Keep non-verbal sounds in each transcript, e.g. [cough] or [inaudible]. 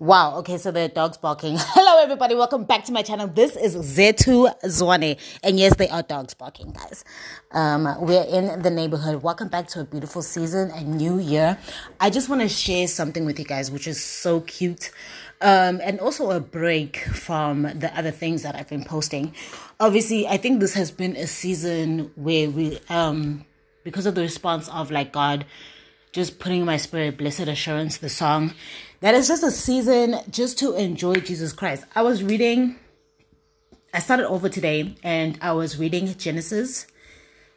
Wow, okay, so the dog's barking. [laughs] Hello, everybody, welcome back to my channel. This is Zetu Zwane, and yes, they are dogs barking, guys. Um, we're in the neighborhood. Welcome back to a beautiful season and new year. I just want to share something with you guys, which is so cute, um, and also a break from the other things that I've been posting. Obviously, I think this has been a season where we, um, because of the response of like God just putting my spirit, Blessed Assurance, the song. That is just a season just to enjoy Jesus Christ. I was reading, I started over today and I was reading Genesis,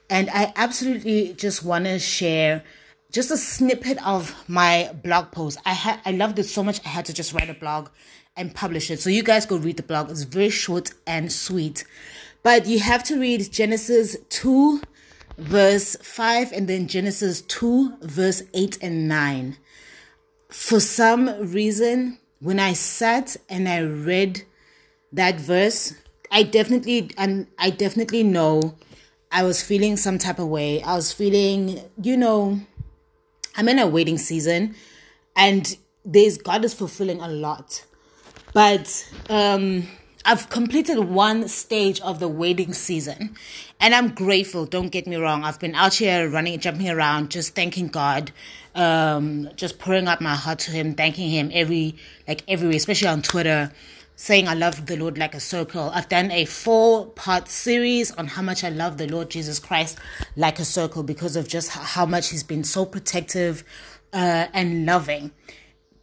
and I absolutely just want to share just a snippet of my blog post. I had I loved it so much I had to just write a blog and publish it. So you guys go read the blog. It's very short and sweet. But you have to read Genesis 2 verse 5 and then Genesis 2 verse 8 and 9. For some reason, when I sat and I read that verse, I definitely and I definitely know I was feeling some type of way. I was feeling, you know, I'm in a waiting season and there's God is fulfilling a lot. But um I've completed one stage of the waiting season and I'm grateful. Don't get me wrong. I've been out here running, jumping around, just thanking God, um, just pouring out my heart to Him, thanking Him every, like everywhere, especially on Twitter, saying I love the Lord like a circle. I've done a four part series on how much I love the Lord Jesus Christ like a circle because of just how much He's been so protective uh, and loving.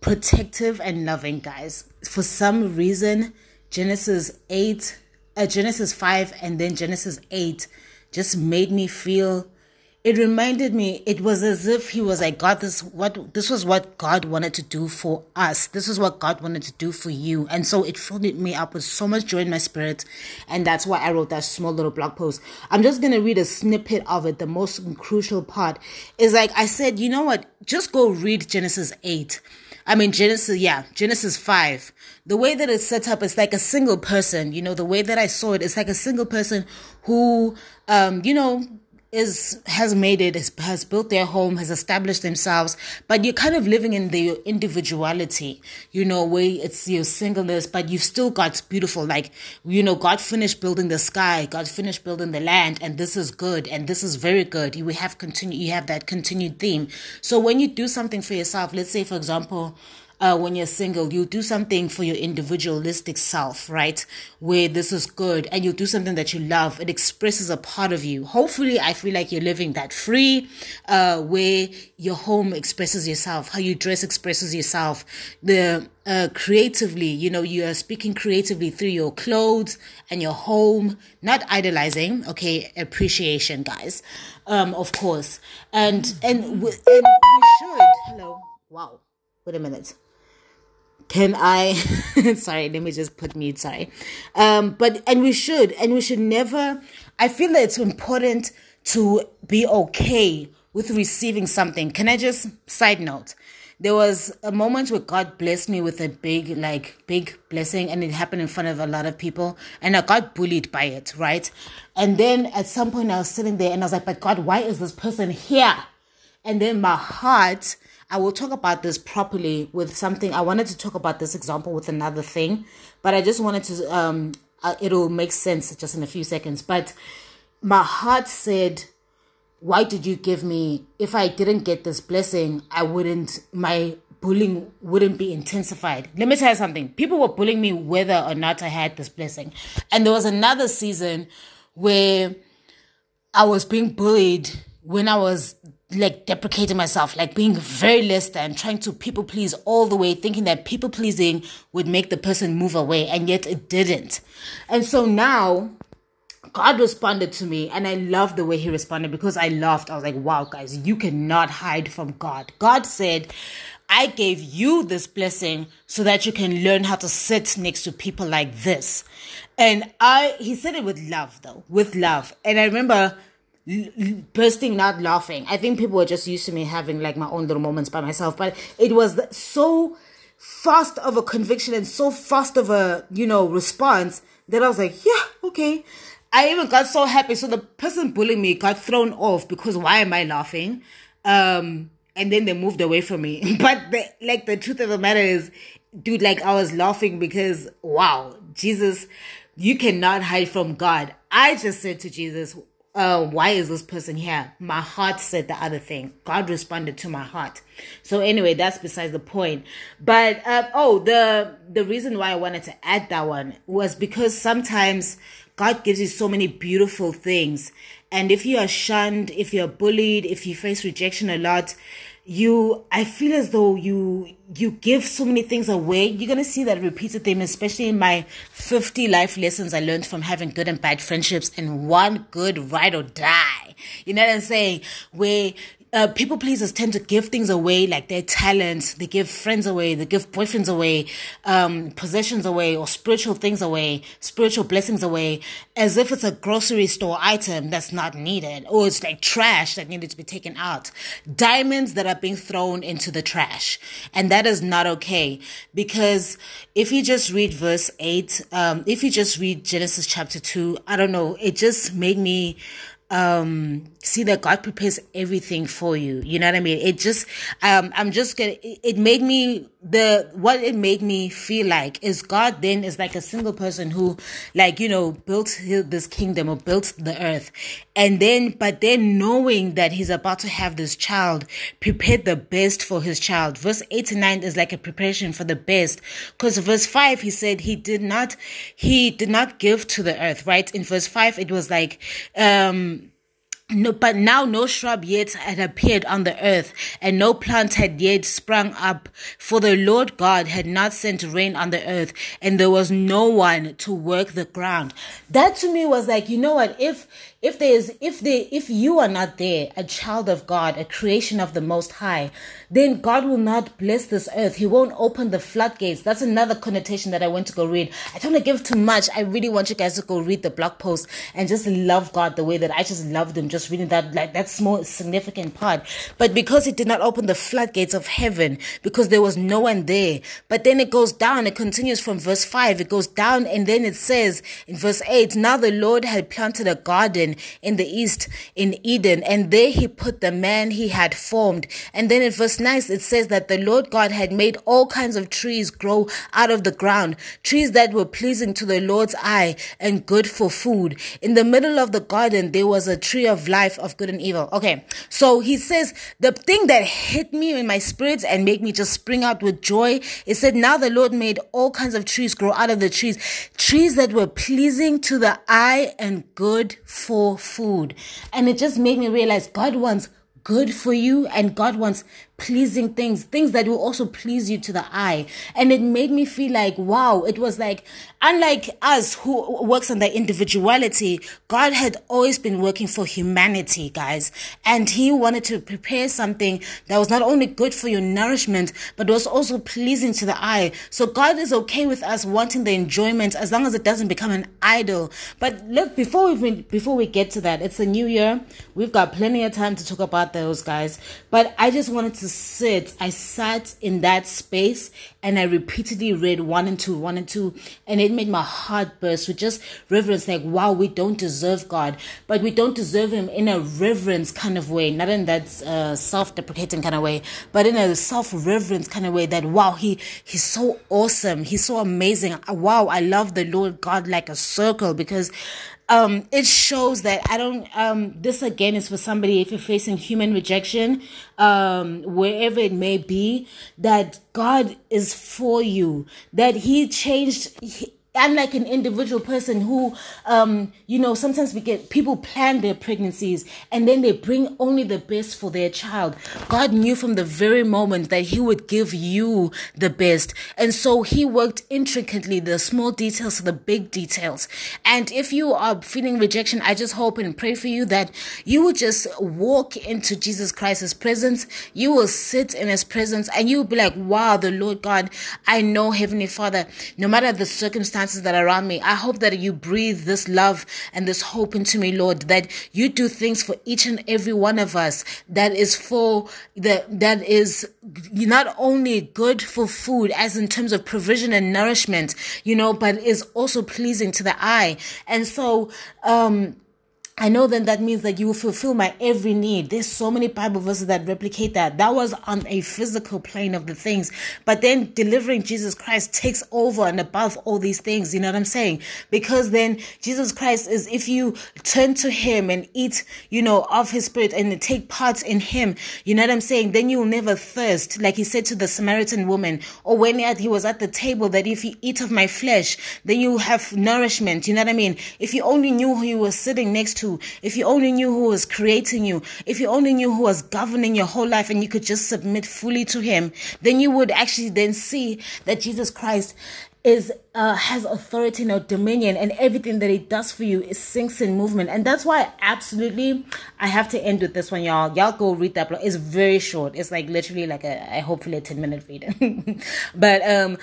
Protective and loving, guys. For some reason, Genesis 8, uh, Genesis 5, and then Genesis 8 just made me feel. It reminded me, it was as if he was like, God, this what this was what God wanted to do for us. This is what God wanted to do for you. And so it filled me up with so much joy in my spirit. And that's why I wrote that small little blog post. I'm just gonna read a snippet of it. The most crucial part is like I said, you know what? Just go read Genesis 8 I mean, Genesis, yeah, Genesis 5. The way that it's set up is like a single person, you know, the way that I saw it, it's like a single person who, um, you know, is has made it has, has built their home has established themselves but you're kind of living in their individuality you know where it's your singleness but you've still got beautiful like you know god finished building the sky god finished building the land and this is good and this is very good. You have continue you have that continued theme. So when you do something for yourself let's say for example uh, when you're single, you do something for your individualistic self, right? Where this is good and you do something that you love. It expresses a part of you. Hopefully, I feel like you're living that free, uh, where your home expresses yourself, how you dress expresses yourself, the, uh, creatively, you know, you are speaking creatively through your clothes and your home, not idolizing, okay, appreciation, guys, um, of course. And, and, and we should, hello, wow, wait a minute can I [laughs] sorry, let me just put mute, sorry. Um, but and we should, and we should never I feel that it's important to be okay with receiving something. Can I just side note? There was a moment where God blessed me with a big, like, big blessing, and it happened in front of a lot of people, and I got bullied by it, right? And then at some point, I was sitting there and I was like, But God, why is this person here? And then my heart I will talk about this properly with something. I wanted to talk about this example with another thing, but I just wanted to, um, uh, it'll make sense just in a few seconds. But my heart said, why did you give me, if I didn't get this blessing, I wouldn't, my bullying wouldn't be intensified. Let me tell you something. People were bullying me whether or not I had this blessing. And there was another season where I was being bullied when I was like deprecating myself, like being very less than, trying to people please all the way, thinking that people pleasing would make the person move away, and yet it didn't. And so now God responded to me, and I love the way He responded because I laughed. I was like, wow, guys, you cannot hide from God. God said, I gave you this blessing so that you can learn how to sit next to people like this. And I, he said it with love though, with love. And I remember bursting out laughing. I think people were just used to me having like my own little moments by myself, but it was so fast of a conviction and so fast of a, you know, response that I was like, yeah, okay. I even got so happy. So the person bullying me got thrown off because why am I laughing? Um, and then they moved away from me. [laughs] But the, like the truth of the matter is, dude, like I was laughing because wow, Jesus, you cannot hide from God. I just said to Jesus, uh, why is this person here? My heart said the other thing. God responded to my heart. So anyway, that's besides the point. But uh, oh, the the reason why I wanted to add that one was because sometimes God gives you so many beautiful things, and if you are shunned, if you're bullied, if you face rejection a lot, you I feel as though you you give so many things away. You're gonna see that repeated theme, especially in my 50 life lessons I learned from having good and bad friendships and one good ride or die. You know what I'm saying? Where uh, people pleasers tend to give things away like their talents they give friends away they give boyfriends away um, possessions away or spiritual things away spiritual blessings away as if it's a grocery store item that's not needed or it's like trash that needed to be taken out. Diamonds that are being thrown into the trash. And that is not okay because if you just read verse 8 um, if you just read genesis chapter 2 i don't know it just made me um see that God prepares everything for you. You know what I mean? It just um I'm just gonna it made me the what it made me feel like is God then is like a single person who like you know built this kingdom or built the earth and then but then knowing that he's about to have this child prepared the best for his child verse 8 to 9 is like a preparation for the best because verse 5 he said he did not he did not give to the earth right in verse 5 it was like um no, but now no shrub yet had appeared on the earth, and no plant had yet sprung up, for the Lord God had not sent rain on the earth, and there was no one to work the ground. That to me was like, you know what? If if there is if they if you are not there a child of god a creation of the most high then god will not bless this earth he won't open the floodgates that's another connotation that i want to go read i don't want to give too much i really want you guys to go read the blog post and just love god the way that i just loved him just reading that like that small significant part but because it did not open the floodgates of heaven because there was no one there but then it goes down it continues from verse 5 it goes down and then it says in verse 8 now the lord had planted a garden in the east in Eden, and there he put the man he had formed. And then in verse 9 it says that the Lord God had made all kinds of trees grow out of the ground, trees that were pleasing to the Lord's eye and good for food. In the middle of the garden there was a tree of life of good and evil. Okay, so he says the thing that hit me in my spirit and made me just spring out with joy, it said, Now the Lord made all kinds of trees grow out of the trees, trees that were pleasing to the eye and good for food. And it just made me realize God wants good for you and God wants pleasing things, things that will also please you to the eye. And it made me feel like, wow, it was like, unlike us who works on the individuality, God had always been working for humanity, guys. And He wanted to prepare something that was not only good for your nourishment, but was also pleasing to the eye. So God is okay with us wanting the enjoyment as long as it doesn't become an idol. But look, before we before we get to that, it's a new year. We've got plenty of time to talk about those guys. But I just wanted sit, I sat in that space and I repeatedly read one and two, one and two, and it made my heart burst with just reverence like, wow, we don't deserve God, but we don't deserve Him in a reverence kind of way, not in that uh, self deprecating kind of way, but in a self reverence kind of way that, wow, He He's so awesome, He's so amazing. Wow, I love the Lord God like a circle because um, it shows that I don't, um, this again is for somebody if you're facing human rejection, um, wherever it may be, that God is for you, that He changed, he, I'm like an individual person who, um, you know, sometimes we get people plan their pregnancies and then they bring only the best for their child. God knew from the very moment that He would give you the best. And so He worked intricately the small details to the big details. And if you are feeling rejection, I just hope and pray for you that you will just walk into Jesus Christ's presence. You will sit in His presence and you will be like, wow, the Lord God, I know Heavenly Father, no matter the circumstances circumstances that are around me. I hope that you breathe this love and this hope into me, Lord, that you do things for each and every one of us that is for the, that is not only good for food as in terms of provision and nourishment, you know, but is also pleasing to the eye. And so, um, I know then that means that you will fulfill my every need. There's so many Bible verses that replicate that. That was on a physical plane of the things. But then delivering Jesus Christ takes over and above all these things. You know what I'm saying? Because then Jesus Christ is, if you turn to him and eat, you know, of his spirit and take part in him, you know what I'm saying? Then you will never thirst. Like he said to the Samaritan woman, or when he was at the table, that if you eat of my flesh, then you have nourishment. You know what I mean? If you only knew who you were sitting next to, if you only knew who was creating you, if you only knew who was governing your whole life and you could just submit fully to him, then you would actually then see that Jesus Christ is uh, has authority and dominion and everything that he does for you is sinks in movement. And that's why absolutely i have to end with this one y'all. Y'all go read that blog it's very short. It's like literally like a, a hopefully a 10 minute read. [laughs] But um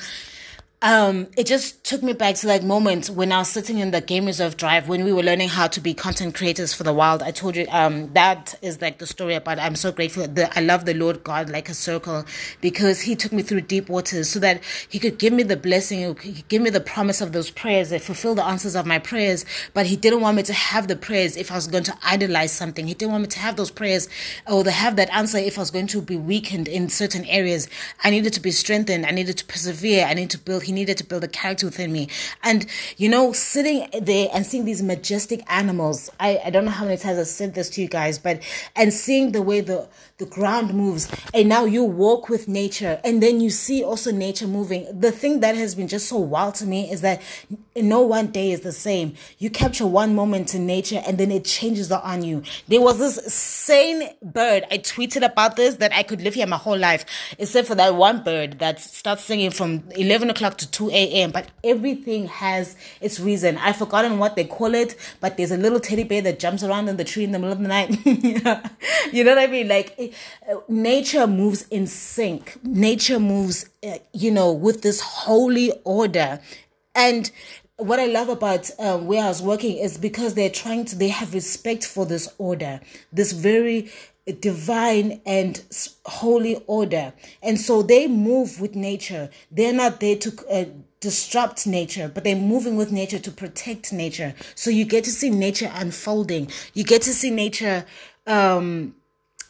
um, it just took me back to like moments when I was sitting in the game reserve drive when we were learning how to be content creators for the wild. I told you um, that is like the story about I'm so grateful that I love the Lord God like a circle because He took me through deep waters so that He could give me the blessing, He could give me the promise of those prayers, that fulfill the answers of my prayers. But He didn't want me to have the prayers if I was going to idolize something. He didn't want me to have those prayers or to have that answer if I was going to be weakened in certain areas. I needed to be strengthened. I needed to persevere. I needed to build. He needed to build a character within me. And, you know, sitting there and seeing these majestic animals, I, I don't know how many times I've said this to you guys, but, and seeing the way the, the ground moves, and now you walk with nature, and then you see also nature moving. The thing that has been just so wild to me is that no one day is the same. You capture one moment in nature, and then it changes on you. There was this sane bird, I tweeted about this, that I could live here my whole life, except for that one bird that starts singing from 11 o'clock to to 2 a.m. But everything has its reason. I've forgotten what they call it, but there's a little teddy bear that jumps around in the tree in the middle of the night. [laughs] you know what I mean? Like nature moves in sync. Nature moves, uh, you know, with this holy order. And what I love about um, where I was working is because they're trying to, they have respect for this order, this very divine and holy order. And so they move with nature. They're not there to uh, disrupt nature, but they're moving with nature to protect nature. So you get to see nature unfolding. You get to see nature, um,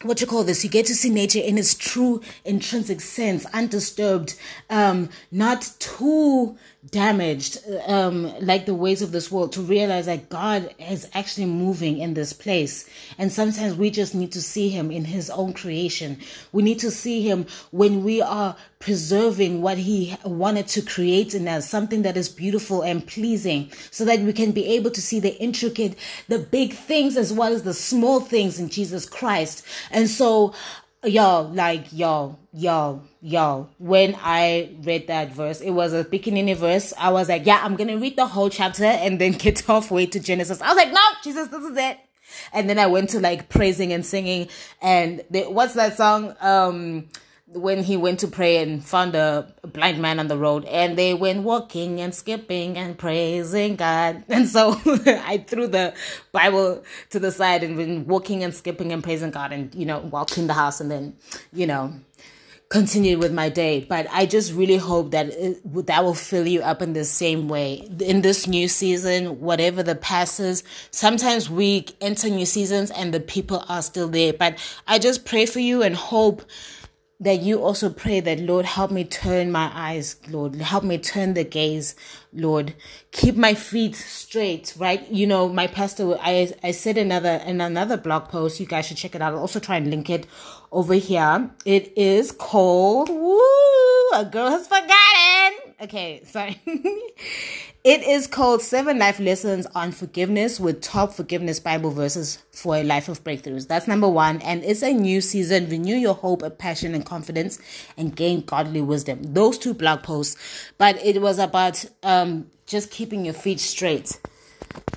what you call this you get to see nature in its true intrinsic sense undisturbed um not too damaged um like the ways of this world to realize that god is actually moving in this place. And sometimes we just need to see him in his own creation. We need to see him when we are preserving what he wanted to create in us something that is beautiful and pleasing so that we can be able to see the intricate the big things as well as the small things in jesus christ. And so y'all like y'all y'all y'all when i read that verse it was a beginning verse. I was like yeah i'm gonna read the whole chapter and then [laughs] get halfway to genesis. I was like no jesus this is it. And then i went to like praising and singing. And what's that song? Um when he went to pray and found a blind man on the road and they went walking and skipping and praising God. [laughs] And so [laughs] I threw the Bible to the side and been walking and skipping and praising God and, you know, walking the house and then, you know, continued with my day. But I just really hope that it, that will fill you up in the same way. In this new season, whatever the past is, sometimes we enter new seasons and the people are still there. But I just pray for you and hope that you also pray that Lord help me turn my eyes, Lord, help me turn the gaze, Lord, keep my feet straight, right? You know, my pastor, I I said another in another blog post, you guys should check it out. I'll also try and link it over here. It is called Woo, a girl has forgotten. Okay, sorry. [laughs] It is called Seven Life Lessons on Forgiveness with top forgiveness Bible verses for a life of breakthroughs. That's number one. And it's a new season. Renew your hope, a passion, and confidence and gain godly wisdom. Those two blog posts. But it was about um, just keeping your feet straight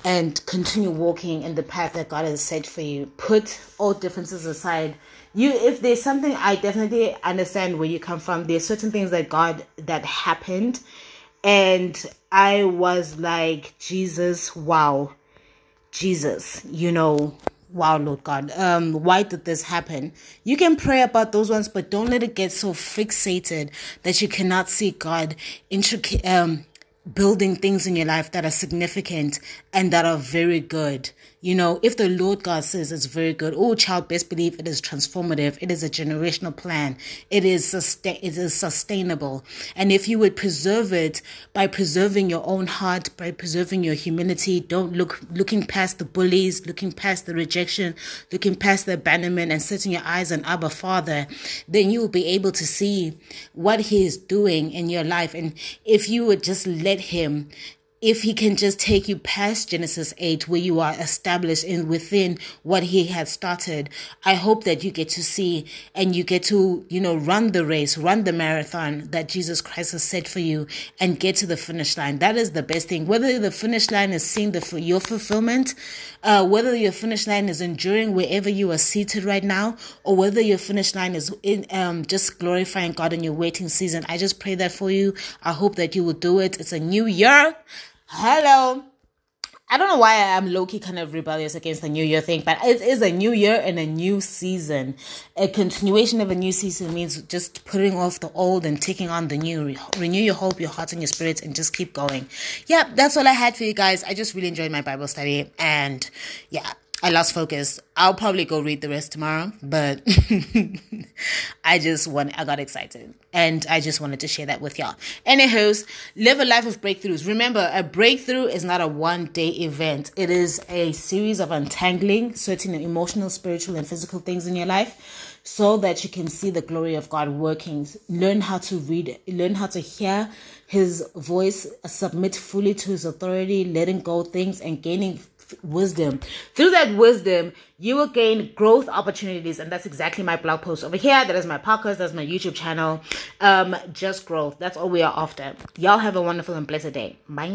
and continue walking in the path that God has set for you. Put all differences aside. You, if there's something I definitely understand where you come from, there's certain things that God that happened and I was like, Jesus, wow, Jesus, you know, wow, Lord God, um, why did this happen? You can pray about those ones, but don't let it get so fixated that you cannot see God intricate, um, building things in your life that are significant and that are very good. You know, if the Lord God says it's very good, oh child, best believe it is transformative. It is a generational plan. It is sustain, it is sustainable. And if you would preserve it by preserving your own heart, by preserving your humility, don't look looking past the bullies, looking past the rejection, looking past the abandonment, and setting your eyes on Abba Father, then you will be able to see what He is doing in your life. And if you would just let Him if he can just take you past Genesis 8 where you are established in within what he has started I hope that you get to see and you get to you know run the race run the marathon that Jesus Christ has set for you and get to the finish line. That is the best thing. Whether the finish line is seeing the your fulfillment uh, whether your finish line is enduring wherever you are seated right now or whether your finish line is in um, just glorifying God in your waiting season I just pray that for you. I hope that you will do it. It's a new year Hello. I don't know why I'm low key kind of rebellious against the New Year thing, but it is a new year and a new season. A continuation of a new season means just putting off the old and taking on the new. Renew your hope, your heart, and your spirit, and just keep going. Yeah, that's all I had for you guys. I just really enjoyed my Bible study, and yeah, I lost focus. I'll probably go read the rest tomorrow, but [laughs] I just want I got excited and I just wanted to share that with y'all. Anywho's, live a life of breakthroughs. Remember, a breakthrough is not a one day event. It is a series of untangling certain emotional, spiritual, and physical things in your life so that you can see the glory of God working. Learn how to read, learn how to hear his voice, submit fully to his authority, letting go things and gaining wisdom. Through that wisdom, you will gain growth opportunities. And that's exactly my blog post over here. That is my podcast. That's my YouTube channel. Um, just growth. That's all we are after. Y'all have a wonderful and blessed day. Bye.